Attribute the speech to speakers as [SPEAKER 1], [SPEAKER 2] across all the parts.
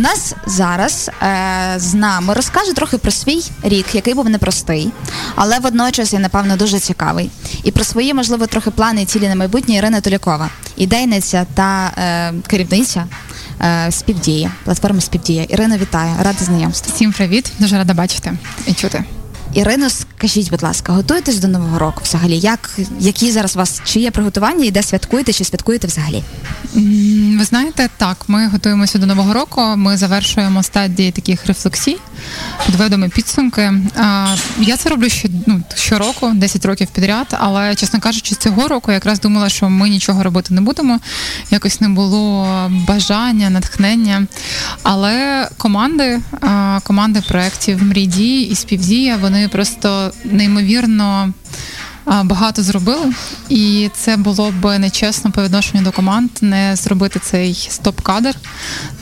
[SPEAKER 1] нас зараз е, з нами розкаже трохи про свій рік, який був непростий, але водночас і, напевно, дуже цікавий. І про свої, можливо, трохи плани і цілі на майбутнє Ірина Толякова, ідейниця та е, керівниця е, співдії, платформи співдія. Ірина, вітаю, рада знайомству.
[SPEAKER 2] Всім привіт, дуже рада бачити і чути.
[SPEAKER 1] Ірино, скажіть, будь ласка, готуєтесь до нового року? Взагалі, як які зараз у вас чи є приготування і де святкуєте, чи святкуєте взагалі?
[SPEAKER 2] Ви знаєте, так, ми готуємося до нового року. Ми завершуємо стадії таких рефлексій, підведемо підсумки. Я це роблю ще ну, щороку, 10 років підряд, але чесно кажучи, цього року якраз думала, що ми нічого робити не будемо. Якось не було бажання, натхнення. Але команди, команди проєктів Мрій і співдія, вони просто неймовірно багато зробили, і це було б нечесно по відношенню до команд не зробити цей стоп-кадр,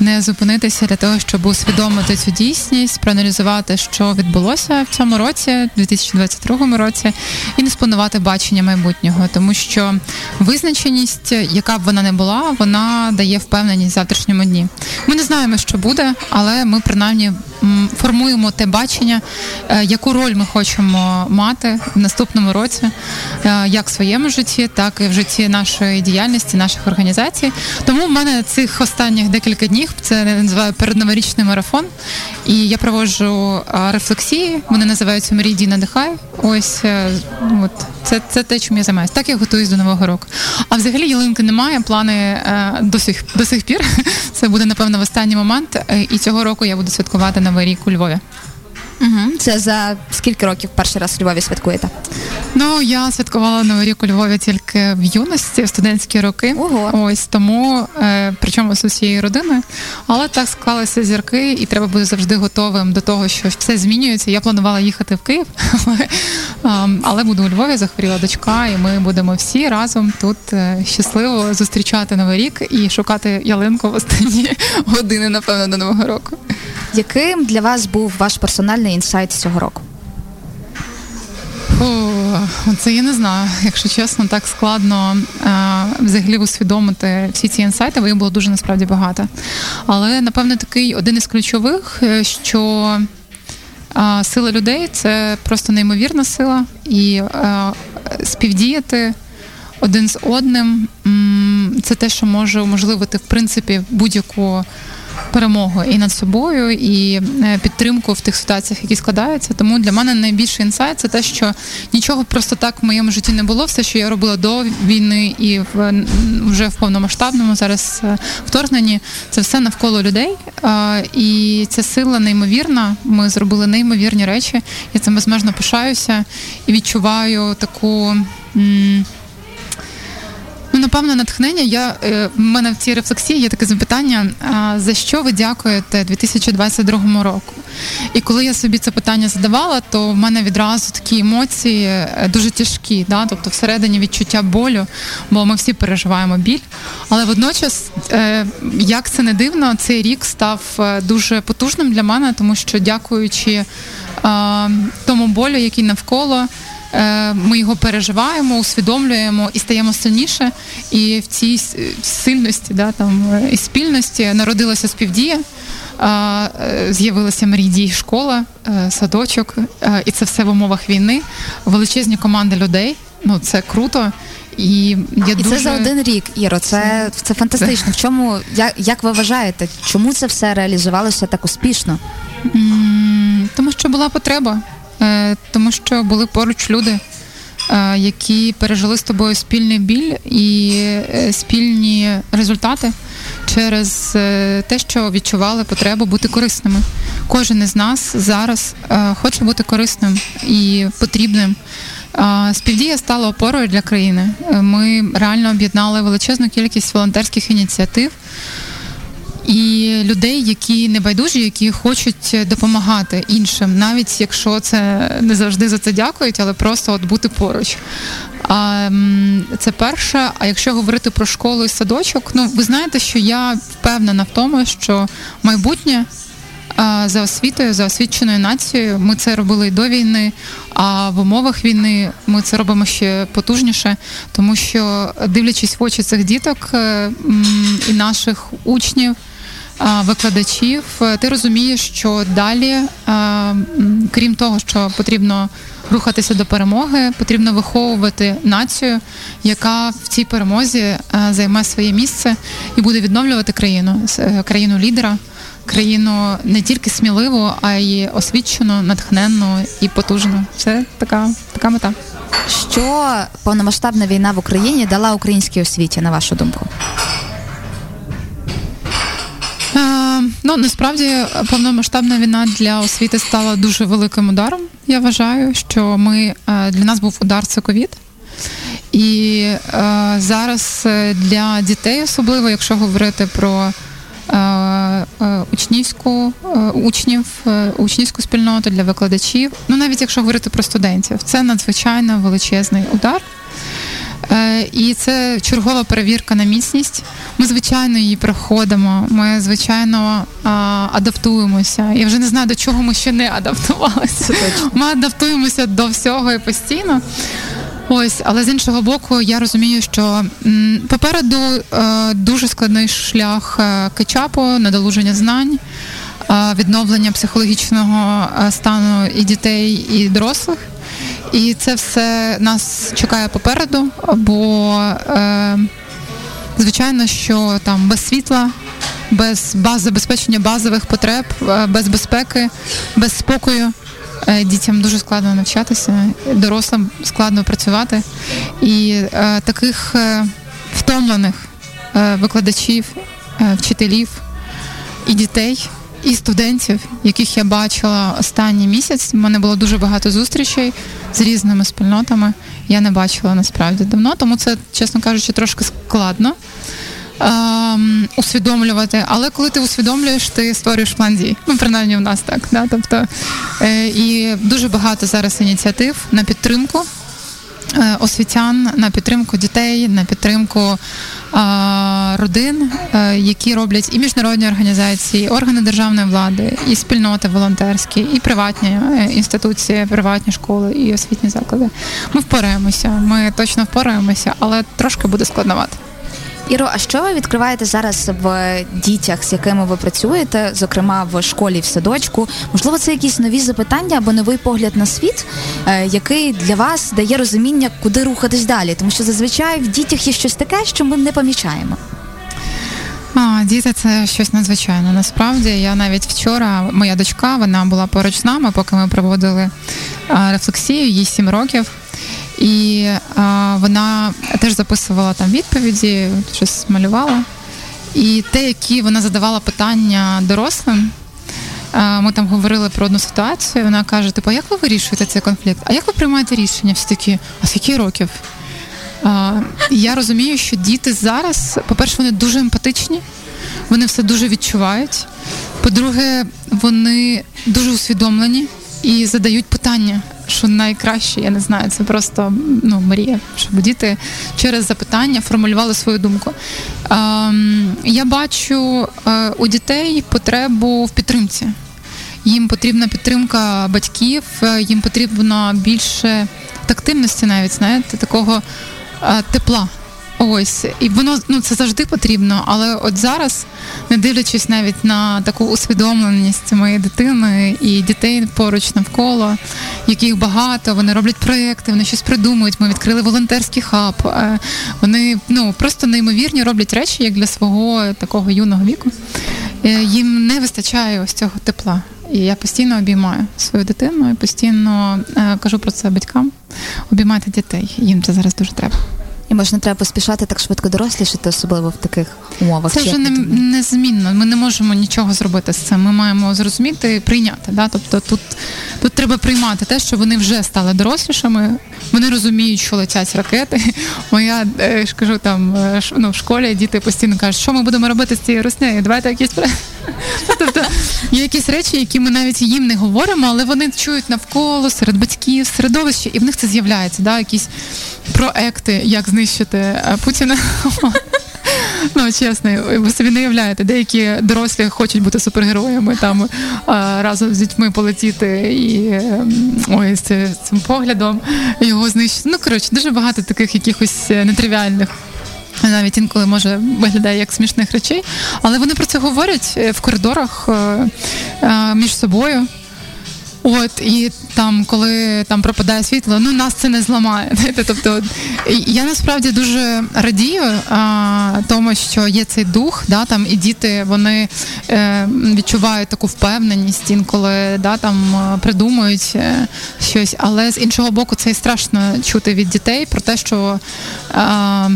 [SPEAKER 2] не зупинитися для того, щоб усвідомити цю дійсність, проаналізувати, що відбулося в цьому році, 2022 році, і не спланувати бачення майбутнього, тому що визначеність, яка б вона не була, вона дає впевненість в завтрашньому дні. Ми не знаємо, що буде, але ми принаймні формуємо те бачення, е, яку роль ми хочемо мати в наступному році, е, як в своєму житті, так і в житті нашої діяльності, наших організацій. Тому в мене цих останніх декілька днів це називаю передноворічний марафон, і я проводжу рефлексії. Вони називаються Мрій надихай. Ось е, от це це те, чим я займаюся. Так я готуюсь до нового року. А взагалі ялинки немає. Плани до сих до сих пір. Це буде напевно в останній момент. І цього року я буду святкувати новий рік у Львові.
[SPEAKER 1] Угу. Це за скільки років перший раз у Львові святкуєте?
[SPEAKER 2] Ну я святкувала Новий рік у Львові тільки в юності, в студентські роки.
[SPEAKER 1] Ого.
[SPEAKER 2] Ось тому, е, причому з усією родиною. Але так склалися зірки, і треба бути завжди готовим до того, що все змінюється. Я планувала їхати в Київ, але, але буду у Львові, захворіла дочка, і ми будемо всі разом тут е, щасливо зустрічати новий рік і шукати ялинку в останні години, напевно, до нового року.
[SPEAKER 1] Яким для вас був ваш персональний інсайт цього року?
[SPEAKER 2] Це я не знаю. Якщо чесно, так складно е, взагалі усвідомити всі ці інсайти, бо їх було дуже насправді багато. Але напевно такий один із ключових, е, що е, сила людей це просто неймовірна сила, і співдіяти один з одним це те, що може уможливити в принципі будь-яку перемогу і над собою, і е, підтримку в тих ситуаціях, які складаються. Тому для мене найбільший інсайт це те, що нічого просто так в моєму житті не було. Все, що я робила до війни і в вже в повномасштабному зараз е, вторгненні, це все навколо людей. І ця сила неймовірна. Ми зробили неймовірні речі. Я цим безмежно пишаюся і відчуваю таку. Ну, напевно, натхнення. Я е, в мене в цій рефлексії є таке запитання: за що ви дякуєте 2022 року? І коли я собі це питання задавала, то в мене відразу такі емоції е, дуже тяжкі, да? тобто всередині відчуття болю, бо ми всі переживаємо біль. Але водночас, е, як це не дивно, цей рік став дуже потужним для мене, тому що дякуючи тому болю, який навколо. Е, ми його переживаємо, усвідомлюємо і стаємо сильніше. І в цій сильності, да, там і спільності народилася співдія. Е, з'явилася мрій школа, е, садочок, і це все в умовах війни. Величезні команди людей. Ну це круто. І я і
[SPEAKER 1] дуже... це за один рік, Іро. Це це фантастично. В чому як, як ви вважаєте, чому це все реалізувалося так успішно?
[SPEAKER 2] Тому що була потреба. Е, тому що були поруч люди, е, які пережили з тобою спільний біль і е, спільні результати через те, що відчували потребу бути корисними. Кожен із нас зараз хоче бути корисним і потрібним. Співдія стала опорою для країни. Ми реально об'єднали величезну кількість волонтерських ініціатив і людей, які не байдужі, які хочуть допомагати іншим, навіть якщо це не завжди за це дякують, але просто от бути поруч. А, Це перше. А якщо говорити про школу і садочок, ну ви знаєте, що я впевнена в тому, що майбутнє. За освітою, за освіченою нацією, ми це робили і до війни. А в умовах війни ми це робимо ще потужніше, тому що дивлячись в очі цих діток і наших учнів, викладачів, ти розумієш, що далі, крім того, що потрібно рухатися до перемоги, потрібно виховувати націю, яка в цій перемозі займе своє місце і буде відновлювати країну, країну лідера. Країну не тільки сміливу, а й освічену, натхненну і потужну. Це така така мета.
[SPEAKER 1] Що повномасштабна війна в Україні дала українській освіті, на вашу думку?
[SPEAKER 2] Е, ну насправді повномасштабна війна для освіти стала дуже великим ударом. Я вважаю, що ми е, для нас був удар це ковід. І е, зараз для дітей, особливо, якщо говорити про е, е, учнівську е, учнів, учнівську спільноту для викладачів, ну навіть якщо говорити про студентів, це надзвичайно величезний удар. Е, і це чергова перевірка на міцність. Ми, звичайно, її проходимо. Ми, звичайно, адаптуємося. Я вже не знаю, до чого ми ще не адаптувалися. Ми адаптуємося до всього і постійно. Ось, але з іншого боку, я розумію, що м, попереду е, дуже складний шлях е, кетчапу, надолуження знань, е, відновлення психологічного е, стану і дітей, і дорослих. І це все нас чекає попереду, бо е, звичайно, що там без світла, без баз забезпечення базових потреб, е, без безпеки, без спокою. Е, дітям дуже складно навчатися, дорослим складно працювати. І е, таких е, втомлених е, викладачів, е, вчителів і дітей і студентів, яких я бачила останній місяць. У мене було дуже багато зустрічей з різними спільнотами. Я не бачила насправді давно, тому це, чесно кажучи, трошки складно. Ем, усвідомлювати, але коли ти усвідомлюєш, ти створюєш план дій. Ну, принаймні в нас так. Да? Тобто, е, І дуже багато зараз ініціатив на підтримку е, освітян, на підтримку дітей, на підтримку родин, е, які роблять і міжнародні організації, органи державної влади, і спільноти волонтерські, і приватні е, інституції, приватні школи, і освітні заклади. Ми впораємося. Ми точно впораємося, але трошки буде складновато.
[SPEAKER 1] Іро, а що ви відкриваєте зараз в дітях, з якими ви працюєте, зокрема в школі в садочку? Можливо, це якісь нові запитання або новий погляд на світ, е, який для вас дає розуміння, куди рухатись далі, тому що зазвичай в дітях є щось таке, що ми не помічаємо.
[SPEAKER 2] А, Діти це щось надзвичайне. Насправді я навіть вчора, моя дочка, вона була поруч з нами, поки ми проводили рефлексію, їй 7 років. І а, вона теж записувала там відповіді, щось малювала. І те, які вона задавала питання дорослим, ми там говорили про одну ситуацію. Вона каже: типу, як ви вирішуєте цей конфлікт? А як ви приймаєте рішення? Всі такі, а скільки років? А, Я розумію, що діти зараз, по-перше, вони дуже емпатичні, вони все дуже відчувають. По-друге, вони дуже усвідомлені і задають питання що найкраще, я не знаю, це просто ну, мрія, щоб діти через запитання формулювали свою думку. Ем, Я бачу е, у дітей потребу в підтримці. Їм потрібна підтримка батьків, е, їм потрібно більше тактильності, навіть знаєте, такого е, тепла. Ось, і воно ну це завжди потрібно. Але от зараз, не дивлячись навіть на таку усвідомленість моєї дитини і дітей поруч навколо, яких багато, вони роблять проекти, вони щось придумують. Ми відкрили волонтерський хаб. Е, вони ну просто неймовірні роблять речі як для свого такого юного віку. Е, їм не вистачає ось цього тепла. І я постійно обіймаю свою дитину і постійно е, кажу про це батькам. Обіймати дітей. Їм це зараз дуже треба.
[SPEAKER 1] І може не треба поспішати так швидко дорослішати, особливо в таких умовах.
[SPEAKER 2] Це вже не, незмінно. Ми не можемо нічого зробити з цим. Ми маємо зрозуміти і прийняти. Да? Тобто тут тут треба приймати те, що вони вже стали дорослішими. Вони розуміють, що летять ракети. Моя е, ж кажу там е, ну, в школі діти постійно кажуть, що ми будемо робити з цією руснею. Давайте якісь Тобто є якісь речі, які ми навіть їм не говоримо, але вони чують навколо серед батьків, середовища, і в них це з'являється. Да? Якісь проекти, як знищити е, Путіна. Ну, чесно, ви собі не уявляєте, деякі дорослі хочуть бути супергероями, там е, разом з дітьми полетіти і ем, ой, з цим поглядом його знищити. Ну, коротше, дуже багато таких якихось нетривіальних Навіть інколи може виглядає як смішних речей, але вони про це говорять в коридорах між собою. От і там, коли там пропадає світло, ну нас це не зламає. Тобто я насправді дуже радію а, тому, що є цей дух, да там і діти вони е, відчувають таку впевненість, інколи да там придумують е, щось. Але з іншого боку, це і страшно чути від дітей про те, що. Е, Е,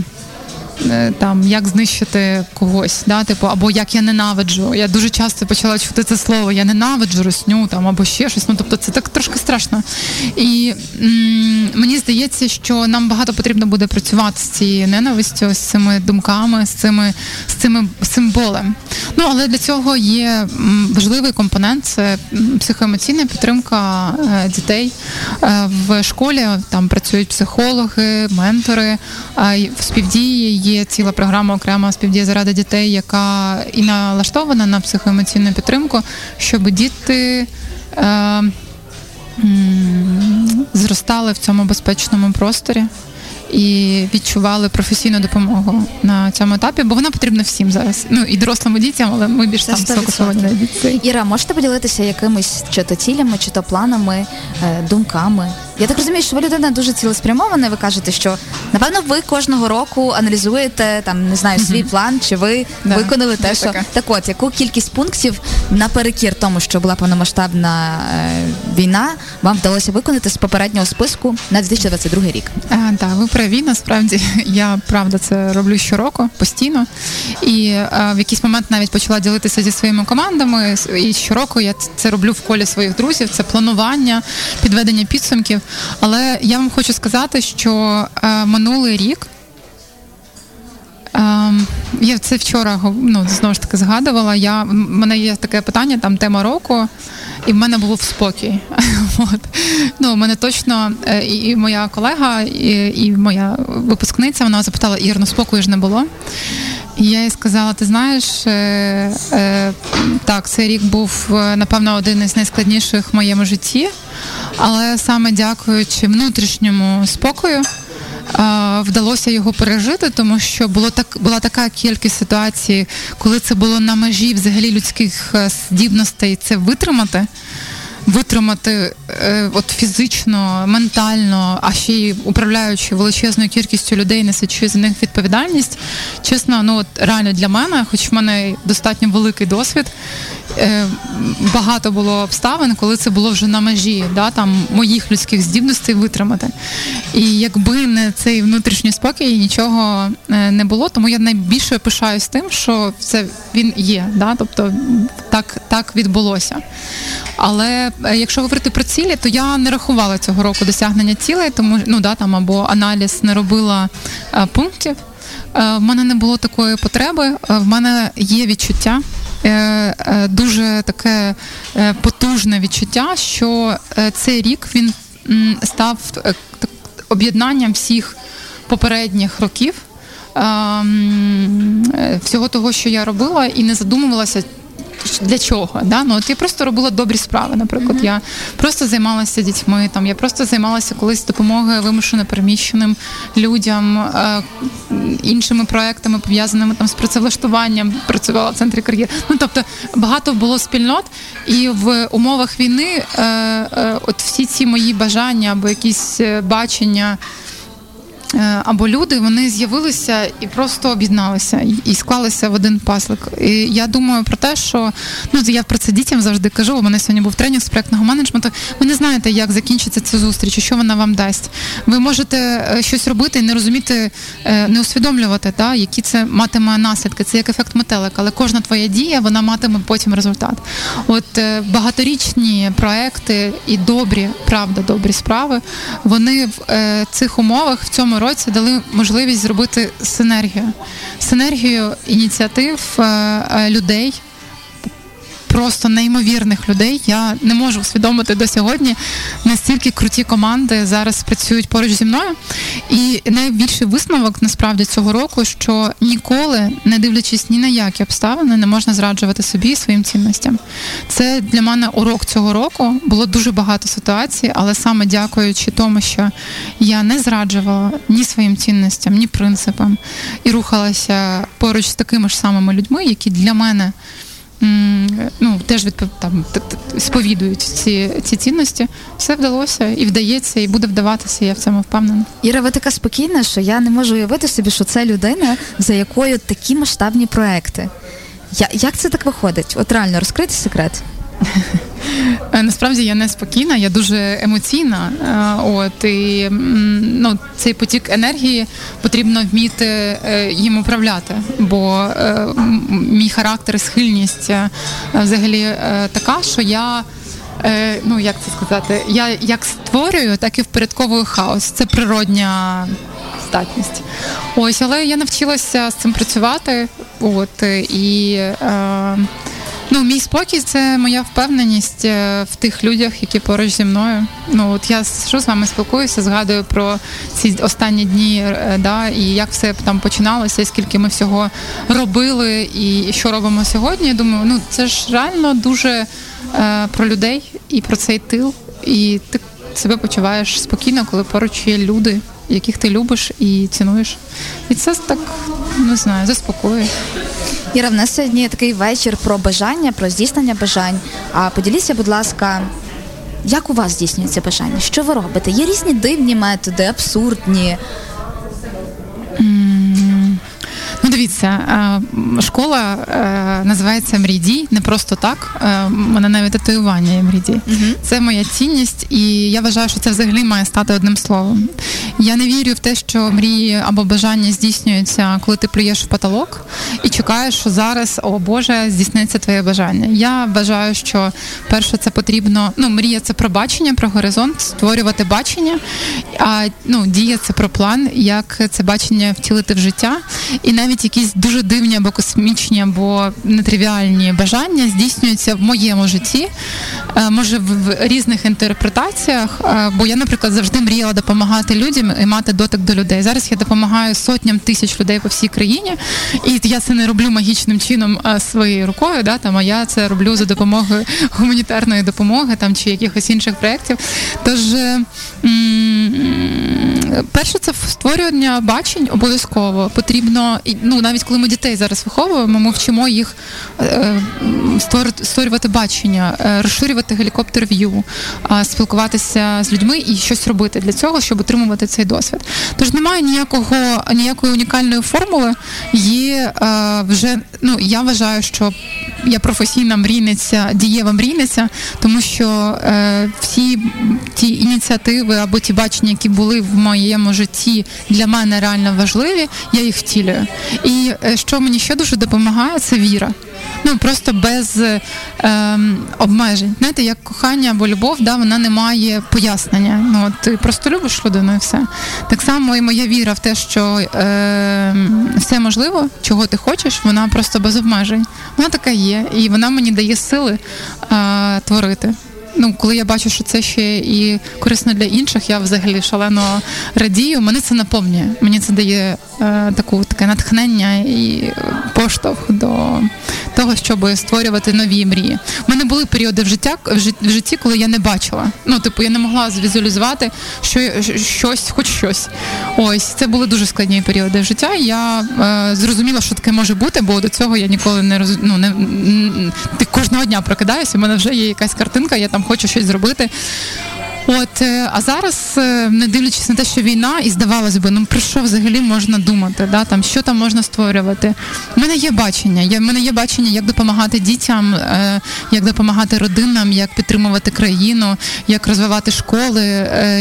[SPEAKER 2] там як знищити когось, да, типу, або як я ненавиджу. Я дуже часто почала чути це слово Я ненавиджу росню там або ще щось. Ну тобто це так трошки страшно. І м- мені здається, що нам багато потрібно буде працювати з цією ненавистю, з цими думками, з цими з цими з цим болем. Ну але для цього є важливий компонент це психоемоційна підтримка е, дітей е, в школі. Там працюють психологи, ментори, в співдії є ціла програма окрема співдія заради дітей, яка і налаштована на психоемоційну підтримку, щоб діти. Е, Зростали в цьому безпечному просторі і відчували професійну допомогу на цьому етапі, бо вона потрібна всім зараз. Ну і дорослим дітям, але ми більш там сфокусовані на дітей.
[SPEAKER 1] Іра, можете поділитися якимись чи то цілями, чи то планами, е, думками? Я так розумію, що ви людина дуже цілеспрямована. Ви кажете, що напевно ви кожного року аналізуєте там, не знаю, свій план, чи ви да, виконали те, що таке. так, от яку кількість пунктів наперекір тому, що була повномасштабна е, війна, вам вдалося виконати з попереднього списку на 2022 рік?
[SPEAKER 2] А, Так, ви праві. Насправді я правда це роблю щороку постійно, і а, в якийсь момент навіть почала ділитися зі своїми командами. І щороку я це роблю в колі своїх друзів. Це планування, підведення підсумків. Але я вам хочу сказати, що е, минулий рік. Ем, я це вчора ну, знову ж таки згадувала. Я, в мене є таке питання, там тема року, і в мене був спокій. От. Ну, У мене точно е, і моя колега, і, і моя випускниця вона запитала, Ір, ну спокою ж не було. Я їй сказала: ти знаєш, е, е, так, цей рік був, е, напевно, один із найскладніших в моєму житті, але саме дякуючи внутрішньому спокою. Вдалося його пережити, тому що було так була така кількість ситуацій, коли це було на межі взагалі людських здібностей це витримати витримати е, от фізично, ментально, а ще й управляючи величезною кількістю людей, несучи за них відповідальність. Чесно, ну от реально для мене, хоч в мене достатньо великий досвід, е, багато було обставин, коли це було вже на межі да, там, моїх людських здібностей витримати. І якби не цей внутрішній спокій, нічого е, не було, тому я найбільше пишаюсь тим, що це він є. Да? Тобто так, так відбулося. Але якщо говорити про цілі, то я не рахувала цього року досягнення цілей, тому ну да там або аналіз не робила е, пунктів. Е, в мене не було такої потреби. В мене є відчуття. Дуже таке потужне відчуття, що цей рік він став об'єднанням всіх попередніх років всього того, що я робила, і не задумувалася, для чого? Да? Ну, от Я просто робила добрі справи. Наприклад, mm-hmm. я просто займалася дітьми, там я просто займалася колись допомогою вимушено переміщеним людям, е, іншими проектами, пов'язаними там з працевлаштуванням, працювала в центрі кар'єри. Ну тобто багато було спільнот, і в умовах війни е, е, от всі ці мої бажання або якісь е, бачення. Е, або люди вони з'явилися і просто об'єдналися і склалися в один паслик. І Я думаю про те, що ну я про це дітям завжди кажу. У мене сьогодні був тренінг з проектного менеджменту. Ви не знаєте, як закінчиться ця зустріч, що вона вам дасть. Ви можете е, щось робити і не розуміти, е, не усвідомлювати, та які це матиме наслідки. Це як ефект метелика, але кожна твоя дія вона матиме потім результат. От багаторічні проекти і добрі, правда, добрі справи. Вони в цих умовах в цьому році дали можливість зробити синергію, синергію ініціатив е, е, людей. Просто неймовірних людей. Я не можу усвідомити до сьогодні настільки круті команди зараз працюють поруч зі мною. І найбільший висновок насправді цього року, що ніколи, не дивлячись ні на які обставини, не можна зраджувати собі і своїм цінностям. Це для мене урок цього року. Було дуже багато ситуацій, але саме дякуючи тому, що я не зраджувала ні своїм цінностям, ні принципам і рухалася поруч з такими ж самими людьми, які для мене теж відпов... там, сповідують ці ці цінності. Все вдалося і вдається, і буде вдаватися. Я в цьому впевнена.
[SPEAKER 1] Іра, ви така спокійна, що я не можу уявити собі, що це людина, за якою такі масштабні проекти. Я, Як це так виходить? От реально розкрити секрет.
[SPEAKER 2] Е, насправді я не спокійна, я дуже емоційна. Е, от і ну, цей потік енергії потрібно вміти е, їм управляти, бо мій характер, схильність взагалі така, що я. Ну, як це сказати, я як створюю, так і впорядковую хаос. Це природня здатність. Ось, але я навчилася з цим працювати. От і е, Ну, мій спокій це моя впевненість е, в тих людях, які поруч зі мною. Ну от я що з вами спілкуюся, згадую про ці останні дні, е, да, і як все там починалося, і скільки ми всього робили, і що робимо сьогодні. Я думаю, ну це ж реально дуже е, про людей і про цей тил. І ти себе почуваєш спокійно, коли поруч є люди, яких ти любиш і цінуєш. І це так не знаю, заспокоює.
[SPEAKER 1] Іра, в нас сьогодні такий вечір про бажання, про здійснення бажань. А поділіться, будь ласка, як у вас здійснюється бажання? Що ви робите? Є різні дивні методи, абсурдні.
[SPEAKER 2] Ну, дивіться, е, школа е, називається Мрідій, не просто так. Е, у мене навіть татуювання є Мрідій. uh Це моя цінність, і я вважаю, що це взагалі має стати одним словом. Я не вірю в те, що мрії або бажання здійснюються, коли ти плюєш в потолок і чекаєш, що зараз, о Боже, здійсниться твоє бажання. Я вважаю, що перше це потрібно. Ну, мрія це про бачення, про горизонт, створювати бачення, а ну, дія це про план, як це бачення втілити в життя. І навіть навіть якісь дуже дивні або космічні, або нетривіальні бажання здійснюються в моєму житті, е, може в різних інтерпретаціях. Е, бо я, наприклад, завжди мріяла допомагати людям і мати дотик до людей. Зараз я допомагаю сотням тисяч людей по всій країні, і я це не роблю магічним чином е, своєю рукою. Да, там, а я це роблю за допомогою гуманітарної допомоги там чи якихось інших проєктів. Тож перше, це створювання бачень обов'язково потрібно ну навіть коли ми дітей зараз виховуємо, ми вчимо їх е, створювати бачення, е, розширювати гелікоптер в'ю, спілкуватися з людьми і щось робити для цього, щоб отримувати цей досвід. Тож немає ніякого ніякої унікальної формули. Є е, вже ну я вважаю, що я професійна мрійниця, дієва мрійниця, тому що всі ті ініціативи або ті бачення, які були в моєму житті для мене реально важливі, я їх втілюю. І е, що мені ще дуже допомагає, це віра. Ну просто без е, обмежень. Знаєте, як кохання або любов, да, вона не має пояснення. Ну от ти просто любиш людину і все. Так само і моя віра в те, що е, все можливо, чого ти хочеш, вона просто без обмежень. Вона така є, і вона мені дає сили е, творити ну, коли я бачу, що це ще і корисно для інших, я взагалі шалено радію. Мене це наповнює. Мені це дає е, таку таке натхнення і поштовх до того, щоб створювати нові мрії. У мене були періоди в життя в житті, коли я не бачила. Ну, типу, я не могла звізуалізувати що щось, хоч щось. Ось це були дуже складні періоди життя. Я е, зрозуміла, що таке може бути, бо до цього я ніколи не роз... ну, не ти кожного дня прокидаюся. У мене вже є якась картинка, я там хочу щось зробити. От, е, а зараз, е, не дивлячись на те, що війна, і здавалось би, ну про що взагалі можна думати? Да? Там, Що там можна створювати? У мене є бачення. У мене є бачення, як допомагати дітям, е, як допомагати родинам, як підтримувати країну, як розвивати школи,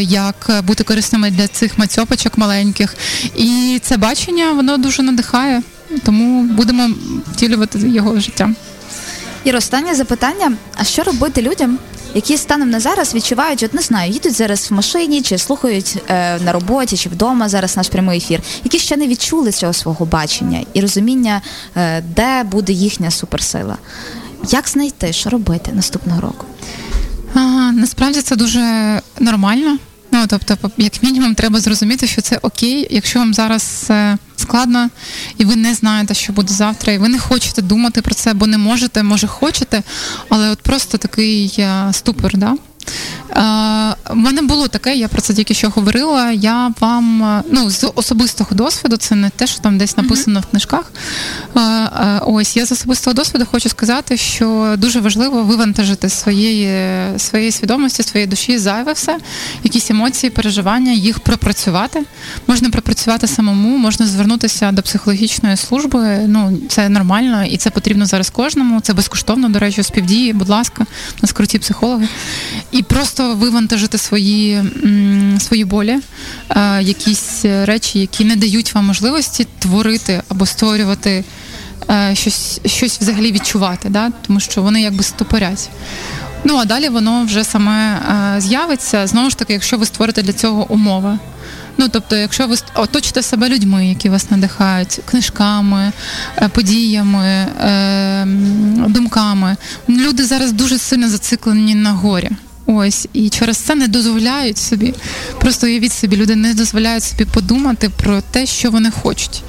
[SPEAKER 2] як бути корисними для цих мацьопочок маленьких. І це бачення, воно дуже надихає, тому будемо втілювати його в життя.
[SPEAKER 1] І останнє запитання: а що робити людям, які станом на зараз відчувають, от не знаю, їдуть зараз в машині, чи слухають е, на роботі, чи вдома зараз наш прямий ефір, які ще не відчули цього свого бачення і розуміння, е, де буде їхня суперсила. Як знайти, що робити наступного року?
[SPEAKER 2] А, Насправді це дуже нормально. Ну, тобто, як мінімум, треба зрозуміти, що це окей, якщо вам зараз е, складно, і ви не знаєте, що буде завтра, і ви не хочете думати про це, бо не можете, може хочете, але от просто такий е, ступор, да? У мене було таке, я про це тільки що говорила. Я вам ну з особистого досвіду, це не те, що там десь написано uh-huh. в книжках. Ось я з особистого досвіду хочу сказати, що дуже важливо вивантажити своєї своєї свідомості, своєї душі, зайве все, якісь емоції, переживання, їх пропрацювати. Можна пропрацювати самому, можна звернутися до психологічної служби. Ну це нормально і це потрібно зараз кожному. Це безкоштовно, до речі, співдії, будь ласка, у нас круті психологи. І просто вивантажити свої свої болі, е, якісь речі, які не дають вам можливості творити або створювати е, щось щось взагалі відчувати, да? тому що вони якби стопорять. Ну а далі воно вже саме е, з'явиться знову ж таки, якщо ви створите для цього умови. Ну, тобто, якщо ви оточите себе людьми, які вас надихають, книжками, подіями, думками, люди зараз дуже сильно зациклені на горі. Ось і через це не дозволяють собі. Просто уявіть собі, люди не дозволяють собі подумати про те, що вони хочуть.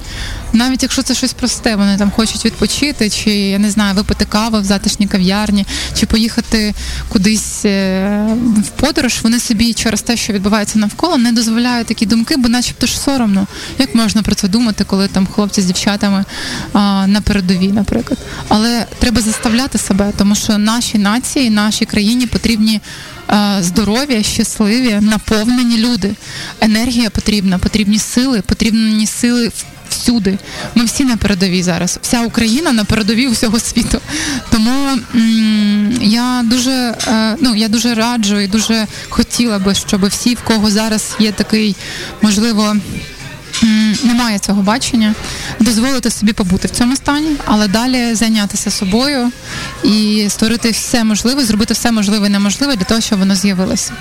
[SPEAKER 2] Навіть якщо це щось просте, вони там хочуть відпочити, чи я не знаю, випити каву в затишній кав'ярні, чи поїхати кудись е, в подорож. Вони собі через те, що відбувається навколо, не дозволяють такі думки, бо, начебто, ж соромно. Як можна про це думати, коли там хлопці з дівчатами а, на передовій, наприклад? Але треба заставляти себе, тому що нашій нації, нашій країні потрібні. Здорові, щасливі, наповнені люди. Енергія потрібна, потрібні сили, потрібні сили всюди. Ми всі на передовій зараз. Вся Україна на передовій усього світу. Тому м- я дуже е, ну я дуже раджу і дуже хотіла би, щоб всі, в кого зараз є такий, можливо. Немає цього бачення, дозволити собі побути в цьому стані, але далі зайнятися собою і створити все можливе, зробити все можливе і неможливе для того, щоб воно з'явилося.